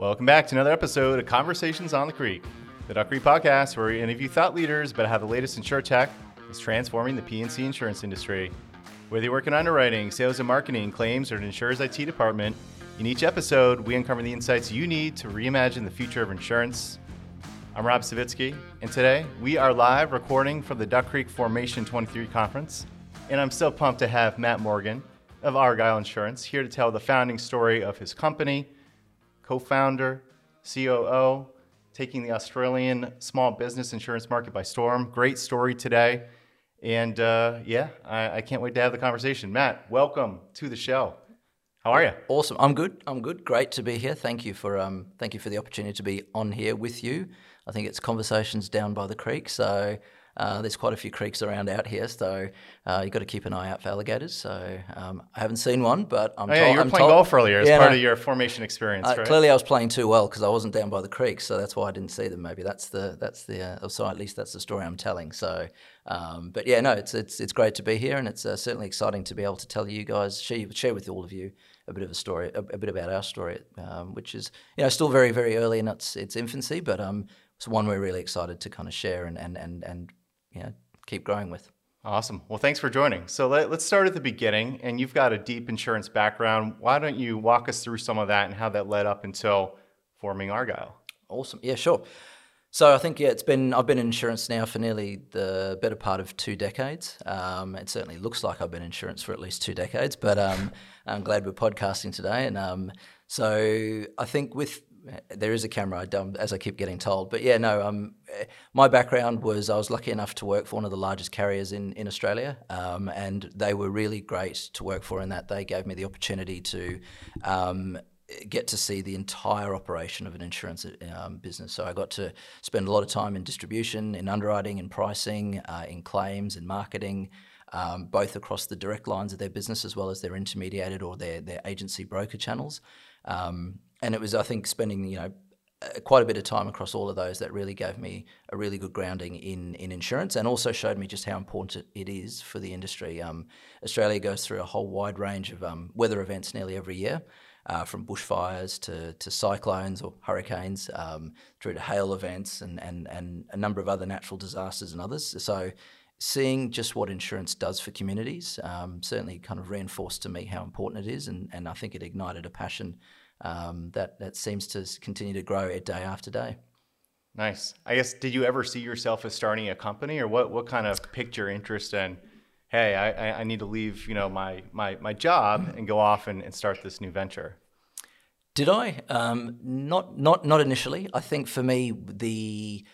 Welcome back to another episode of Conversations on the Creek, the Duck Creek podcast where we interview thought leaders about how the latest insurtech is transforming the P&C insurance industry. Whether you work in underwriting, sales and marketing, claims, or an insurer's IT department, in each episode, we uncover the insights you need to reimagine the future of insurance. I'm Rob Savitsky, and today we are live recording from the Duck Creek Formation 23 conference. And I'm so pumped to have Matt Morgan of Argyle Insurance here to tell the founding story of his company co founder, COO, taking the Australian small business insurance market by storm. Great story today. And uh, yeah, I, I, can't wait to have the conversation. Matt, welcome to the show. How are you? Awesome. I'm good. I'm good. Great to be here. Thank you for um, thank you for the opportunity to be on here with you. I think it's conversations down by the creek. So uh, there's quite a few creeks around out here, so uh, you've got to keep an eye out for alligators. So um, I haven't seen one, but I'm. Oh, yeah, you were I'm playing golf earlier as yeah, part no, of your formation experience, uh, right? Clearly, I was playing too well because I wasn't down by the creek, so that's why I didn't see them. Maybe that's the that's the uh, so at least that's the story I'm telling. So, um, but yeah, no, it's it's it's great to be here, and it's uh, certainly exciting to be able to tell you guys share share with all of you a bit of a story, a, a bit about our story, um, which is you know still very very early in its its infancy, but um, it's one we're really excited to kind of share and and and and you know keep growing with. Awesome. Well, thanks for joining. So let, us start at the beginning. And you've got a deep insurance background. Why don't you walk us through some of that and how that led up until forming Argyle? Awesome. Yeah, sure. So I think yeah, it's been I've been in insurance now for nearly the better part of two decades. Um, it certainly looks like I've been in insurance for at least two decades. But um, I'm glad we're podcasting today. And um, so I think with there is a camera, I dumb, as I keep getting told. But yeah, no. Um, my background was I was lucky enough to work for one of the largest carriers in in Australia, um, and they were really great to work for in that they gave me the opportunity to. Um, get to see the entire operation of an insurance um, business. So I got to spend a lot of time in distribution, in underwriting, in pricing, uh, in claims, in marketing, um, both across the direct lines of their business as well as their intermediated or their their agency broker channels. Um, and it was, I think, spending you know quite a bit of time across all of those that really gave me a really good grounding in in insurance, and also showed me just how important it is for the industry. Um, Australia goes through a whole wide range of um, weather events nearly every year. Uh, from bushfires to, to cyclones or hurricanes, um, through to hail events and, and, and a number of other natural disasters and others. So, seeing just what insurance does for communities um, certainly kind of reinforced to me how important it is, and, and I think it ignited a passion um, that that seems to continue to grow day after day. Nice. I guess did you ever see yourself as starting a company, or what? What kind of piqued your interest in? Hey, I, I need to leave, you know, my my my job and go off and, and start this new venture. Did I? Um, not not not initially. I think for me the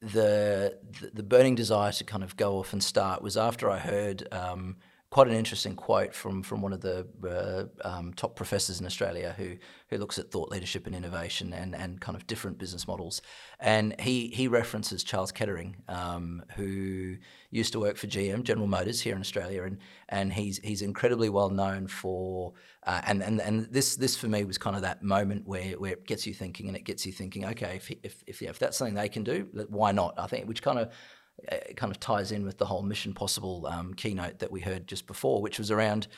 the the burning desire to kind of go off and start was after I heard um, quite an interesting quote from from one of the uh, um, top professors in Australia who who looks at thought leadership and innovation and and kind of different business models. And he he references Charles Kettering, um, who used to work for GM General Motors here in Australia, and and he's he's incredibly well known for uh, and and and this this for me was kind of that moment where where it gets you thinking and it gets you thinking, okay, if if if, if that's something they can do, why not? I think which kind of it kind of ties in with the whole Mission Possible um, keynote that we heard just before, which was around.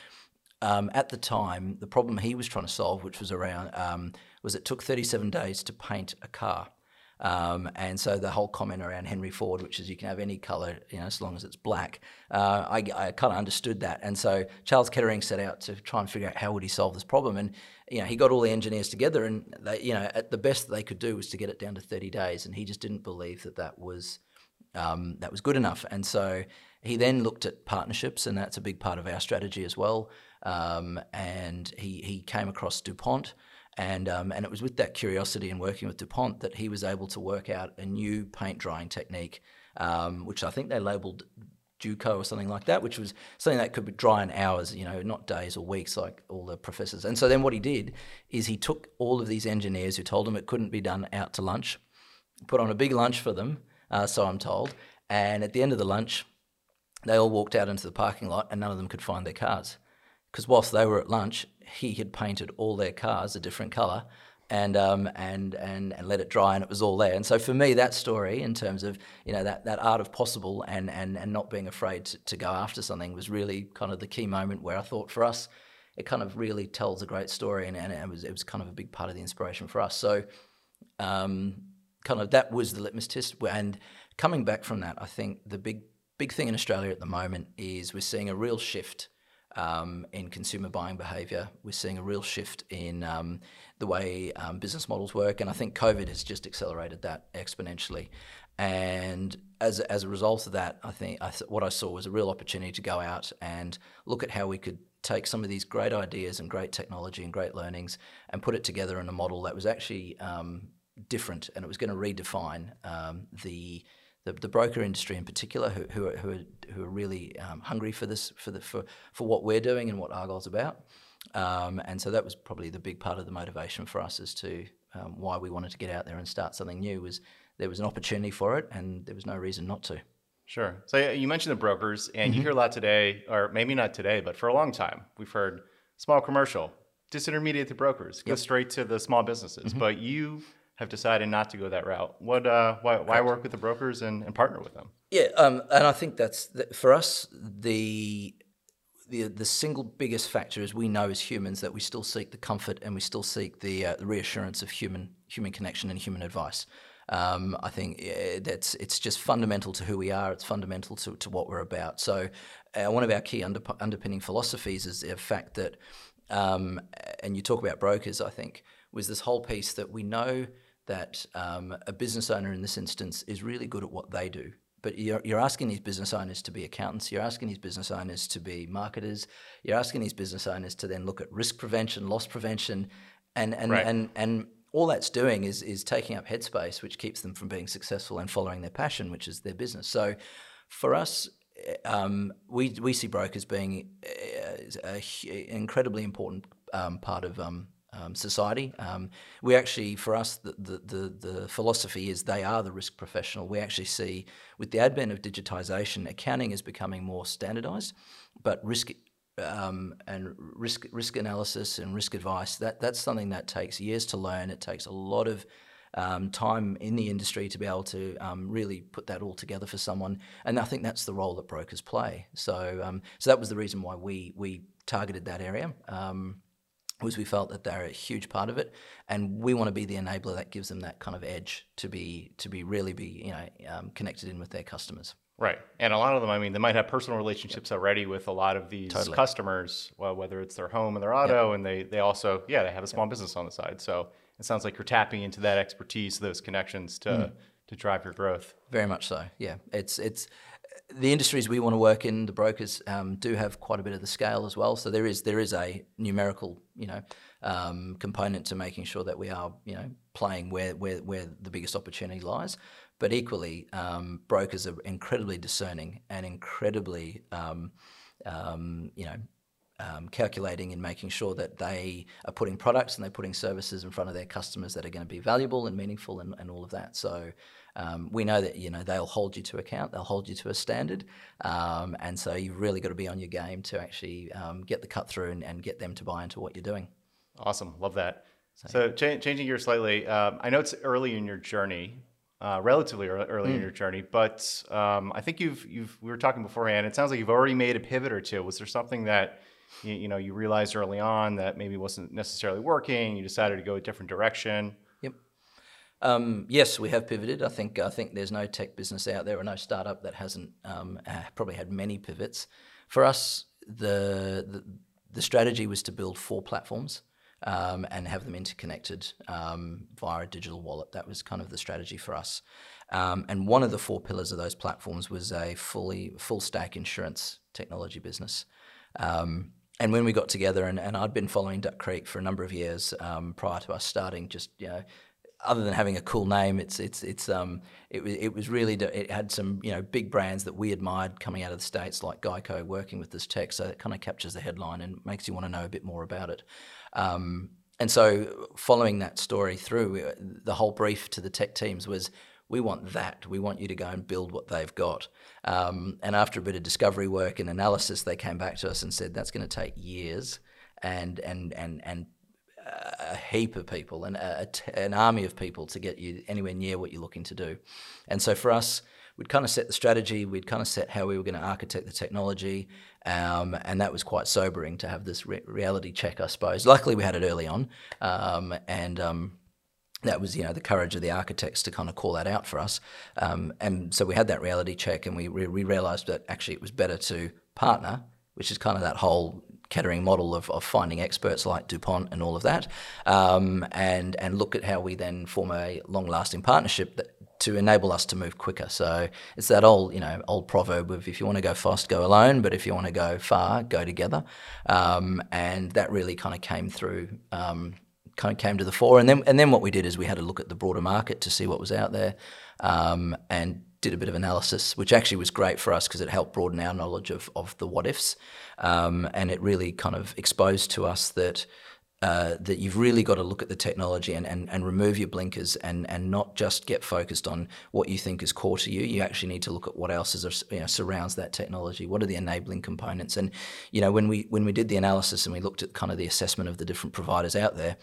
Um, at the time, the problem he was trying to solve, which was around, um, was it took 37 days to paint a car. Um, and so the whole comment around Henry Ford, which is you can have any color, you know, as long as it's black, uh, I, I kind of understood that. And so Charles Kettering set out to try and figure out how would he solve this problem. And you know, he got all the engineers together, and they, you know, at the best they could do was to get it down to 30 days. And he just didn't believe that that was um, that was good enough. And so he then looked at partnerships, and that's a big part of our strategy as well. Um, and he he came across DuPont. And, um, and it was with that curiosity and working with DuPont that he was able to work out a new paint drying technique, um, which I think they labeled Duco or something like that, which was something that could be dry in hours, you know, not days or weeks like all the professors. And so then what he did is he took all of these engineers who told him it couldn't be done out to lunch, put on a big lunch for them, uh, so I'm told. And at the end of the lunch, they all walked out into the parking lot and none of them could find their cars. Because whilst they were at lunch, he had painted all their cars a different colour and, um, and, and, and let it dry and it was all there. And so for me, that story in terms of, you know, that, that art of possible and, and, and not being afraid to, to go after something was really kind of the key moment where I thought for us, it kind of really tells a great story, and, and it was it was kind of a big part of the inspiration for us. So, um, kind of that was the litmus test. And coming back from that, I think the big big thing in Australia at the moment is we're seeing a real shift um, in consumer buying behaviour. We're seeing a real shift in um, the way um, business models work, and I think COVID has just accelerated that exponentially. And as as a result of that, I think I th- what I saw was a real opportunity to go out and look at how we could take some of these great ideas and great technology and great learnings and put it together in a model that was actually um, different, and it was going to redefine um, the the, the broker industry in particular, who who are, who are, who are really um, hungry for this for the for, for what we're doing and what Argyle's about. Um, and so that was probably the big part of the motivation for us as to um, why we wanted to get out there and start something new. Was there was an opportunity for it, and there was no reason not to. Sure. So you mentioned the brokers, and mm-hmm. you hear a lot today, or maybe not today, but for a long time, we've heard small commercial, disintermediate the brokers, go yep. straight to the small businesses. Mm-hmm. But you have decided not to go that route. What, uh, why, why work with the brokers and, and partner with them? Yeah, um, and I think that's the, for us the, the the single biggest factor is we know as humans that we still seek the comfort and we still seek the, uh, the reassurance of human human connection and human advice. Um, I think that's it's just fundamental to who we are. It's fundamental to, to what we're about. So, uh, one of our key under, underpinning philosophies is the fact that, um, and you talk about brokers. I think was this whole piece that we know that um, a business owner in this instance is really good at what they do. But you're, you're asking these business owners to be accountants, you're asking these business owners to be marketers, you're asking these business owners to then look at risk prevention, loss prevention, and, and, right. and, and all that's doing is, is taking up headspace, which keeps them from being successful and following their passion, which is their business. So for us, um, we, we see brokers being an incredibly important um, part of um, um, society. Um, we actually, for us, the, the, the, the, philosophy is they are the risk professional. We actually see, with the advent of digitisation, accounting is becoming more standardised, but risk um, and risk risk analysis and risk advice that that's something that takes years to learn. It takes a lot of um, time in the industry to be able to um, really put that all together for someone. And I think that's the role that brokers play. So, um, so that was the reason why we we targeted that area. Um, was we felt that they're a huge part of it, and we want to be the enabler that gives them that kind of edge to be to be really be you know um, connected in with their customers. Right, and a lot of them, I mean, they might have personal relationships yep. already with a lot of these totally. customers, well, whether it's their home and their auto, yep. and they they also yeah they have a small yep. business on the side. So it sounds like you're tapping into that expertise, those connections to mm. to drive your growth. Very much so. Yeah, it's it's the industries we want to work in, the brokers um, do have quite a bit of the scale as well. So there is there is a numerical, you know, um, component to making sure that we are, you know, playing where where, where the biggest opportunity lies. But equally, um, brokers are incredibly discerning and incredibly, um, um, you know, um, calculating and making sure that they are putting products and they're putting services in front of their customers that are going to be valuable and meaningful and, and all of that. So um, we know that you know they'll hold you to account, they'll hold you to a standard, um, and so you've really got to be on your game to actually um, get the cut through and, and, get them to buy into what you're doing. Awesome, love that. So, so cha- changing gears slightly, um, I know it's early in your journey, uh, relatively early mm. in your journey, but um, I think you've you've we were talking beforehand. It sounds like you've already made a pivot or two. Was there something that you, you know you realized early on that maybe wasn't necessarily working? You decided to go a different direction. Um, yes, we have pivoted. I think I think there's no tech business out there or no startup that hasn't um, uh, probably had many pivots. For us, the, the, the strategy was to build four platforms um, and have them interconnected um, via a digital wallet. That was kind of the strategy for us. Um, and one of the four pillars of those platforms was a fully full stack insurance technology business. Um, and when we got together, and, and I'd been following Duck Creek for a number of years prior to us starting, just you know other than having a cool name, it's it's it's um it was it was really it had some you know big brands that we admired coming out of the states like Geico working with this tech, so it kind of captures the headline and makes you want to know a bit more about it. Um, and so, following that story through, the whole brief to the tech teams was, we want that. We want you to go and build what they've got. Um, and after a bit of discovery work and analysis, they came back to us and said that's going to take years, and and and and a heap of people and an army of people to get you anywhere near what you're looking to do. And so for us, we'd kind of set the strategy, we'd kind of set how we were going to architect the technology, um, and that was quite sobering to have this re- reality check, I suppose. Luckily, we had it early on, um, and um, that was you know the courage of the architects to kind of call that out for us um, and so we had that reality check and we, we, we realized that actually it was better to partner which is kind of that whole Kettering model of, of finding experts like DuPont and all of that, um, and and look at how we then form a long lasting partnership that, to enable us to move quicker. So it's that old you know old proverb of if you want to go fast, go alone, but if you want to go far, go together, um, and that really kind of came through. Um, kind of came to the fore, and then and then what we did is we had to look at the broader market to see what was out there, um, and did a bit of analysis, which actually was great for us because it helped broaden our knowledge of, of the what ifs. Um, and it really kind of exposed to us that uh, that you've really got to look at the technology and, and, and remove your blinkers and, and not just get focused on what you think is core to you. You actually need to look at what else is, you know, surrounds that technology. What are the enabling components? And you know, when we when we did the analysis and we looked at kind of the assessment of the different providers out there,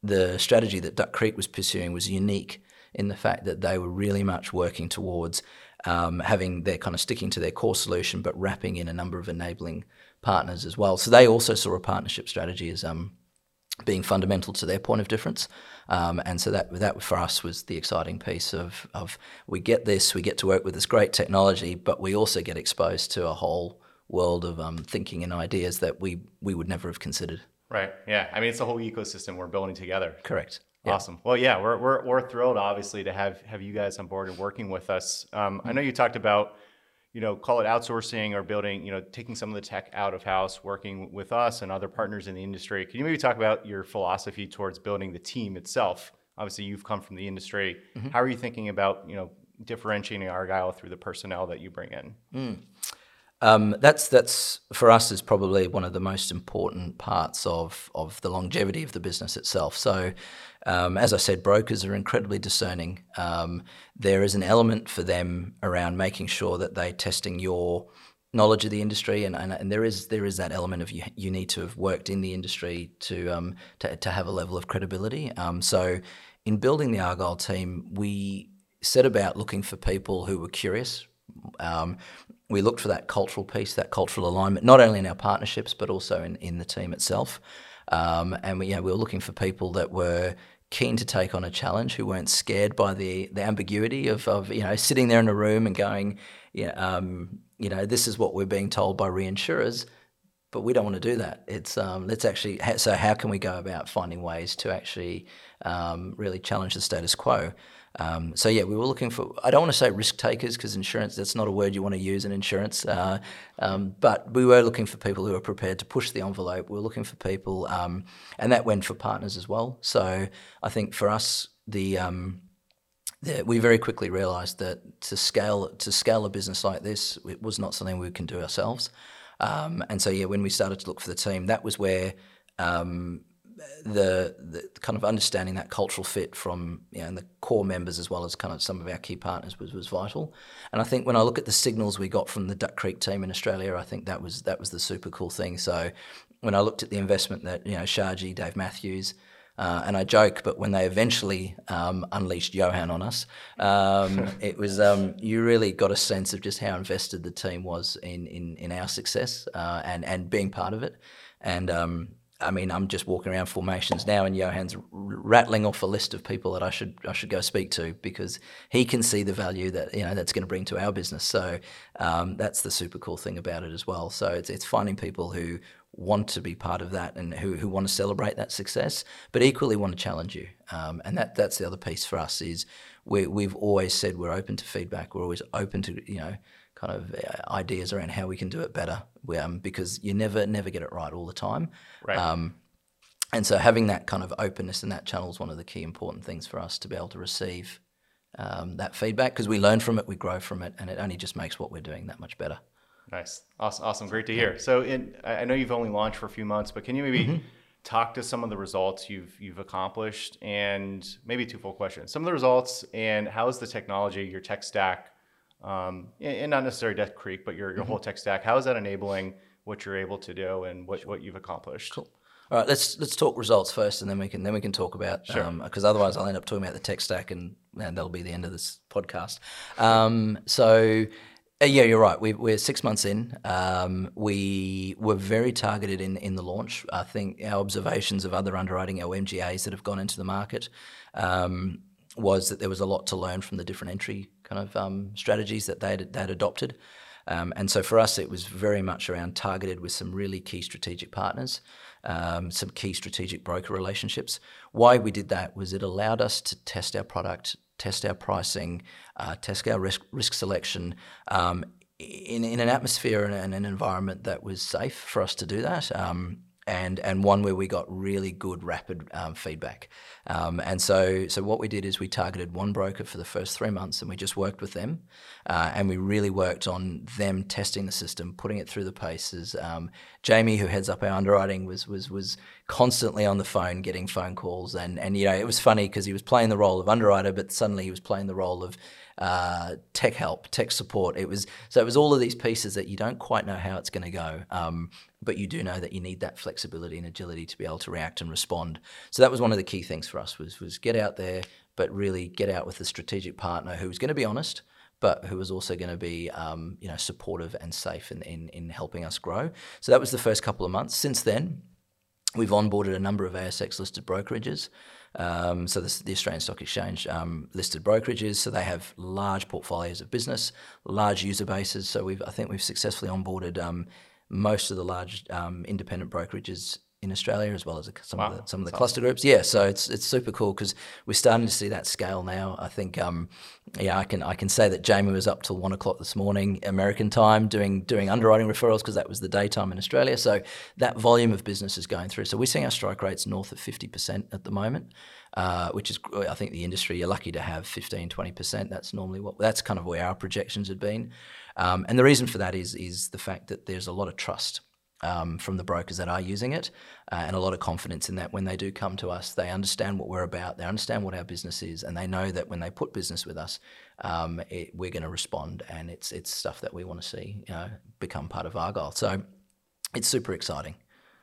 the strategy that Duck Creek was pursuing was unique in the fact that they were really much working towards um, having their kind of sticking to their core solution, but wrapping in a number of enabling partners as well. So they also saw a partnership strategy as um, being fundamental to their point of difference. Um, and so that that for us was the exciting piece of, of we get this, we get to work with this great technology, but we also get exposed to a whole world of um, thinking and ideas that we we would never have considered. Right. Yeah. I mean, it's a whole ecosystem we're building together. Correct. Awesome. Well, yeah, we're, we're, we're thrilled, obviously, to have, have you guys on board and working with us. Um, I know you talked about, you know, call it outsourcing or building, you know, taking some of the tech out of house, working with us and other partners in the industry. Can you maybe talk about your philosophy towards building the team itself? Obviously, you've come from the industry. Mm-hmm. How are you thinking about, you know, differentiating Argyle through the personnel that you bring in? Mm. Um, that's that's for us is probably one of the most important parts of of the longevity of the business itself. So, um, as I said, brokers are incredibly discerning. Um, there is an element for them around making sure that they're testing your knowledge of the industry, and, and, and, there is there is that element of you, you need to have worked in the industry to um, to, to have a level of credibility. Um, so, in building the Argyle team, we set about looking for people who were curious. Um, we looked for that cultural piece, that cultural alignment, not only in our partnerships but also in, in the team itself. Um, and we, you know, we were looking for people that were keen to take on a challenge, who weren't scared by the the ambiguity of, of you know sitting there in a room and going, yeah, um, you know, this is what we're being told by reinsurers, but we don't want to do that. It's um, let's actually so how can we go about finding ways to actually um, really challenge the status quo? Um, so yeah, we were looking for. I don't want to say risk takers because insurance that's not a word you want to use in insurance. Uh, um, but we were looking for people who are prepared to push the envelope. We were looking for people, um, and that went for partners as well. So I think for us, the, um, the we very quickly realised that to scale to scale a business like this, it was not something we can do ourselves. Um, and so yeah, when we started to look for the team, that was where um, the, the kind of understanding that cultural fit from you know, the core members as well as kind of some of our key partners was, was vital. And I think when I look at the signals we got from the Duck Creek team in Australia, I think that was that was the super cool thing. So when I looked at the investment that you know Sharji, Dave Matthews, uh, and I joke, but when they eventually um, unleashed Johan on us, um, it was um, you really got a sense of just how invested the team was in in, in our success uh, and and being part of it. And um, I mean, I'm just walking around formations now, and Johan's rattling off a list of people that I should I should go speak to because he can see the value that you know that's going to bring to our business. So um, that's the super cool thing about it as well. So it's it's finding people who want to be part of that and who, who want to celebrate that success, but equally want to challenge you. Um, and that that's the other piece for us is we we've always said we're open to feedback. We're always open to you know kind of uh, ideas around how we can do it better um, because you never never get it right all the time. Right. Um, and so having that kind of openness in that channel is one of the key important things for us to be able to receive um, that feedback because we learn from it, we grow from it, and it only just makes what we're doing that much better. Nice, awesome, awesome, great to hear. So, in, I know you've only launched for a few months, but can you maybe mm-hmm. talk to some of the results you've you've accomplished, and maybe two full questions. Some of the results, and how is the technology, your tech stack, um, and not necessarily Duck Creek, but your, your mm-hmm. whole tech stack. How is that enabling what you're able to do and what, what you've accomplished? Cool. All right, let's let's talk results first, and then we can then we can talk about because otherwise I'll end up talking about the tech stack, and, and that'll be the end of this podcast. Um, so. uh, yeah, you're right. We, we're six months in. Um, we were very targeted in, in the launch. I think our observations of other underwriting, our MGAs that have gone into the market, um, was that there was a lot to learn from the different entry kind of um, strategies that they'd, they'd adopted. Um, and so for us, it was very much around targeted with some really key strategic partners, um, some key strategic broker relationships. Why we did that was it allowed us to test our product, test our pricing, uh, test our risk, risk selection um, in, in an atmosphere and an, an environment that was safe for us to do that. Um, and and one where we got really good rapid um, feedback. Um, and so so what we did is we targeted one broker for the first three months, and we just worked with them, uh, and we really worked on them testing the system, putting it through the paces. Um, Jamie, who heads up our underwriting, was was was constantly on the phone, getting phone calls, and and you know it was funny because he was playing the role of underwriter, but suddenly he was playing the role of uh, tech help, tech support. It was so it was all of these pieces that you don't quite know how it's going to go, um, but you do know that you need that flexibility and agility to be able to react and respond. So that was one of the key things for us was was get out there, but really get out with a strategic partner who was going to be honest. But who was also going to be, um, you know, supportive and safe in, in in helping us grow. So that was the first couple of months. Since then, We've onboarded a number of ASX listed brokerages. Um, so the Australian Stock Exchange um, listed brokerages. So they have large portfolios of business, large user bases. So we've I think we've successfully onboarded um, most of the large um, independent brokerages in Australia, as well as some Wow, of the, some of the cluster groups. Yeah, so it's it's super cool because we're starting to see that scale now. I think, um, yeah, I can I can say that Jamie was up till one o'clock this morning American time doing doing underwriting referrals because that was the daytime in Australia. So that volume of business is going through. So we're seeing our strike rates north of fifty percent at the moment. Uh, which is, I think, the industry. You're lucky to have 15, 20 percent. That's normally what. That's kind of where our projections had been, um, and the reason for that is is the fact that there's a lot of trust um, from the brokers that are using it, uh, and a lot of confidence in that when they do come to us, they understand what we're about, they understand what our business is, and they know that when they put business with us, um, it, we're going to respond, and it's it's stuff that we want to see you know, become part of Argyle. So it's super exciting.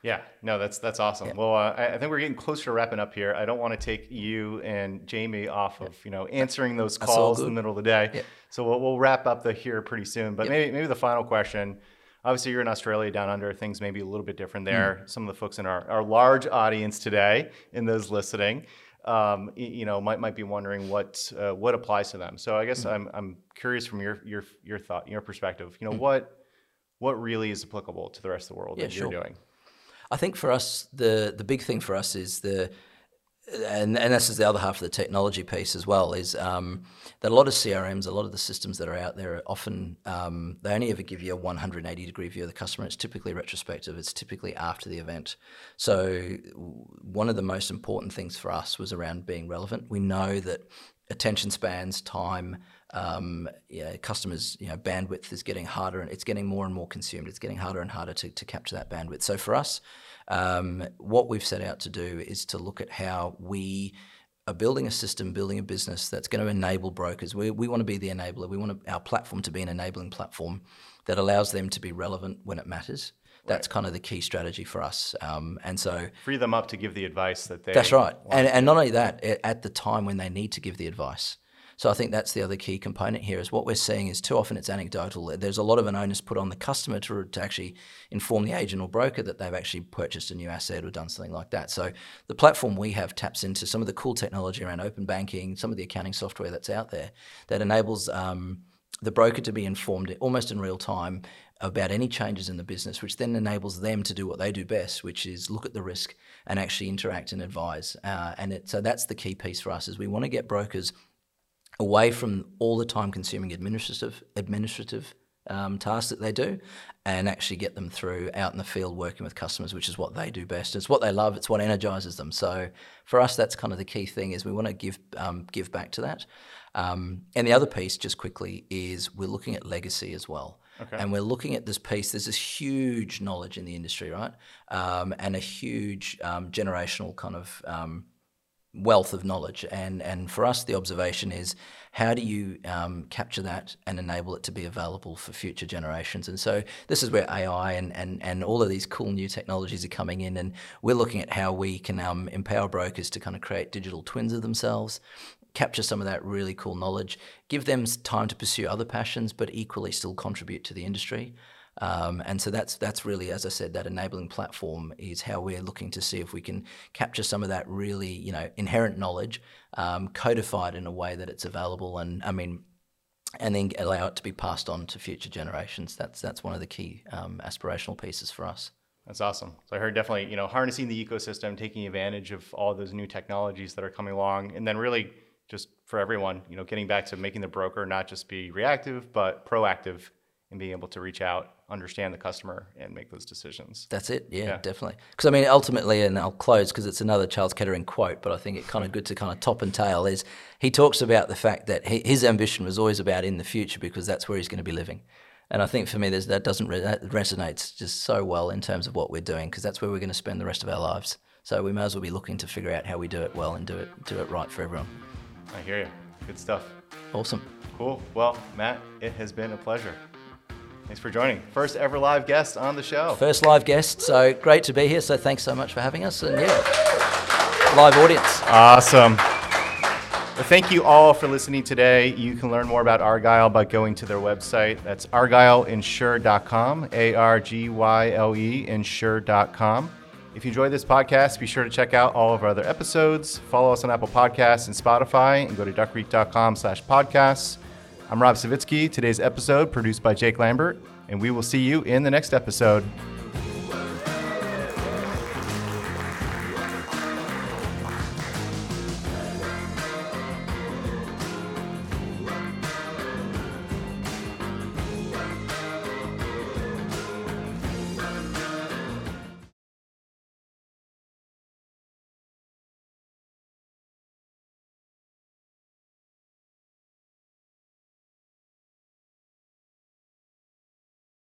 Yeah, no, that's that's awesome. Well, uh, I, think we're getting closer to wrapping up here. I don't want to take you and Jamie off of you know answering those calls in the middle of the day. Yeah. So we'll, we'll wrap up the here pretty soon. But maybe maybe the final question. Obviously, you're in Australia down under. Things may be a little bit different there. Hmm. Some of the folks in our, our large audience today, in those listening, um, you know, might might be wondering what uh, what applies to them. So I guess I'm I'm curious from your your your thought, your perspective. You know, what what really is applicable to the rest of the world. Yeah, that you're doing? I think for us, the the big thing for us is the, and and this is the other half of the technology piece as well, is um, that a lot of CRMs, a lot of the systems that are out there, are often um, they only ever give you a 180 degree view of the customer. It's typically retrospective. It's typically after the event. So one of the most important things for us was around being relevant. We know that attention spans, time, um, yeah, customers, you know, bandwidth is getting harder and it's getting more and more consumed. It's getting harder and harder to, to capture that bandwidth. So for us, um, what we've set out to do is to look at how we are building a system, building a business that's going to enable brokers. We, we want to be the enabler. We want our platform to be an enabling platform that allows them to be relevant when it matters. That's kind of the key strategy for us. Um, and so free them up to give the advice that they that's right. And, and not only that, at the time when they need to give the advice. So I think that's the other key component here is what we're seeing is too often it's anecdotal. There's a lot of an onus put on the customer to, to actually inform the agent or broker that they've actually purchased a new asset or done something like that. So the platform we have taps into some of the cool technology around open banking, some of the accounting software that's out there that enables um, the broker to be informed almost in real time about any changes in the business, which then enables them to do what they do best, which is look at the risk and actually interact and advise. Uh, and it, so that's the key piece for us is we want to get brokers away from all the time-consuming administrative administrative um, tasks that they do, and actually get them through out in the field working with customers, which is what they do best. It's what they love. It's what energizes them. So for us, that's kind of the key thing is we want to give um, give back to that. Um, and the other piece, just quickly, is we're looking at legacy as well. And we're looking at this piece. There's this huge knowledge in the industry, right? Um, and a huge um, generational kind of um, wealth of knowledge. And, and for us, the observation is how do you um, capture that and enable it to be available for future generations? And so this is where AI and, and, and all of these cool new technologies are coming in. And we're looking at how we can um, empower brokers to kind of create digital twins of themselves capture some of that really cool knowledge, give them time to pursue other passions, but equally still contribute to the industry. Um, and so that's that's really, as I said, that enabling platform is how we're looking to see if we can capture some of that really, you know, inherent knowledge, um, codified in a way that it's available, and I mean, and then allow it to be passed on to future generations. That's that's one of the key um, aspirational pieces for us. That's awesome. So I heard definitely, you know, harnessing the ecosystem, taking advantage of all those new technologies that are coming along, and then really just for everyone, you know, getting back to making the broker not just be reactive but proactive and being able to reach out, understand the customer, and make those decisions. That's it. Yeah, yeah. definitely. Because I mean, ultimately, and I'll close because it's another Charles Kettering quote, but I think it's kind of mm. good to kind of top and tail. Is he talks about the fact that he, his ambition was always about in the future because that's where he's going to be living. And I think for me, that doesn't re- that resonates just so well in terms of what we're doing because that's where we're going to spend the rest of our lives. So we may as well be looking to figure out how we do it well and do it do it right for everyone. I hear you. Good stuff. Awesome. Cool. Well, Matt, it has been a pleasure. Thanks for joining. First ever live guest on the show. First live guest. So great to be here. So thanks so much for having us. And yeah, live audience. Awesome. Well, thank you all for listening today. You can learn more about Argyle by going to their website. That's argyleinsure.com, A R G Y L E, insure.com. If you enjoyed this podcast, be sure to check out all of our other episodes. Follow us on Apple Podcasts and Spotify, and go to duckcreek.com slash podcasts. I'm Rob Savitsky. Today's episode produced by Jake Lambert, and we will see you in the next episode.